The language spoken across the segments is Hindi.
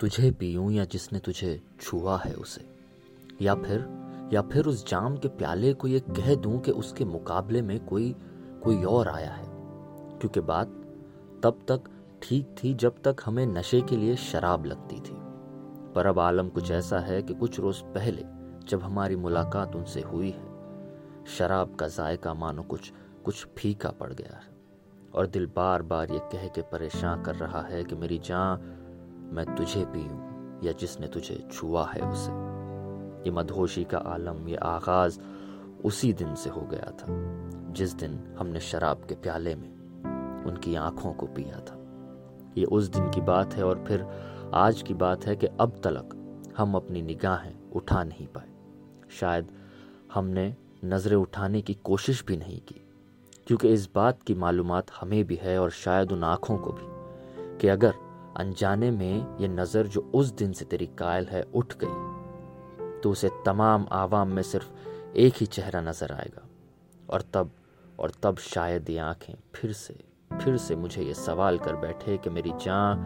तुझे पीऊं या जिसने तुझे छुआ है उसे? या फिर या फिर उस जाम के प्याले को ये कह दूँ कि उसके मुकाबले में कोई कोई और आया है? क्योंकि बात तब तक ठीक थी जब तक हमें नशे के लिए शराब लगती थी। पर अब आलम कुछ ऐसा है कि कुछ रोज पहले जब हमारी मुलाकात उनसे हुई है, शराब का जायका मानो कुछ कुछ फीका पड़ गया है। और दिल बार बार ये कह के परेशान कर रहा है कि मेरी जान मैं तुझे पीऊं या जिसने तुझे छुआ है उसे। ये मधोशी का आलम, ये आगाज़ उसी दिन से हो गया था, जिस दिन हमने शराब के प्याले में उनकी आँखों को पिया था। ये उस दिन की बात है और फिर आज की बात है कि अब तलक हम अपनी निगाहें उठा नहीं पाए। शायद हमने नज़रें उठाने की कोशिश भी नहीं की, क्योंकि इस बात की मालूमात हमें भी है और शायद उन आँखों को भी, कि अगर अनजाने में ये नज़र जो उस दिन से तेरी कायल है उठ गई। तो उसे तमाम आवाम में सिर्फ़ एक ही चेहरा नज़र आएगा। और तब और तब शायद ये आँखें फिर से फिर से मुझे ये सवाल कर बैठे कि मेरी जान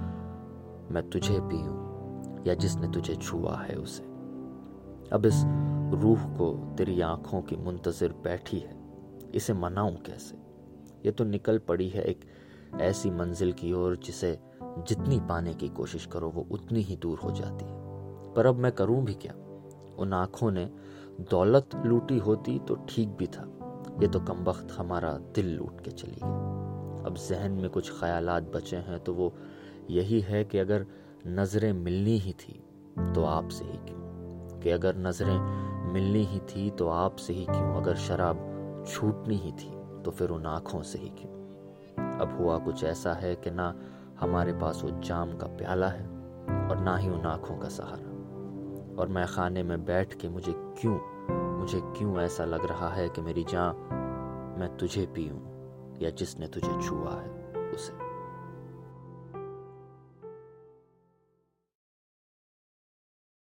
मैं तुझे पीऊं या जिसने तुझे छुआ है उसे। अब इस रूह को तेरी आँखों की मुंतजर बैठी है। इसे मनाऊं कैसे? ये तो निकल पड़ी है एक ऐसी मंजिल की ओर जिसे जितनी पाने की कोशिश करो, वो उतनी ही दूर हो जाती है। पर अब मैं करूँ भी क्या? उन आँखों ने दौलत लूटी होती तो ठीक भी था। ये तो कम वक्त हमारा दिल लूट के चली गई। अब जहन में कुछ ख्याल बचे हैं तो वो यही है कि अगर नज़रें मिलनी ही थी तो आपसे ही क्यों? कि अगर नज़रें मिलनी ही थी तो आपसे ही क्यों? अगर शराब छूटनी ही थी तो फिर उन आँखों से ही क्यों? अब हुआ कुछ ऐसा है कि ना हमारे पास वो जाम का प्याला है और ना ही उन आँखों का सहारा। और मैं खाने में बैठ के मुझे क्यों मुझे क्यों ऐसा लग रहा है कि मेरी जान मैं तुझे पीऊँ या जिसने तुझे छुआ है, उसे?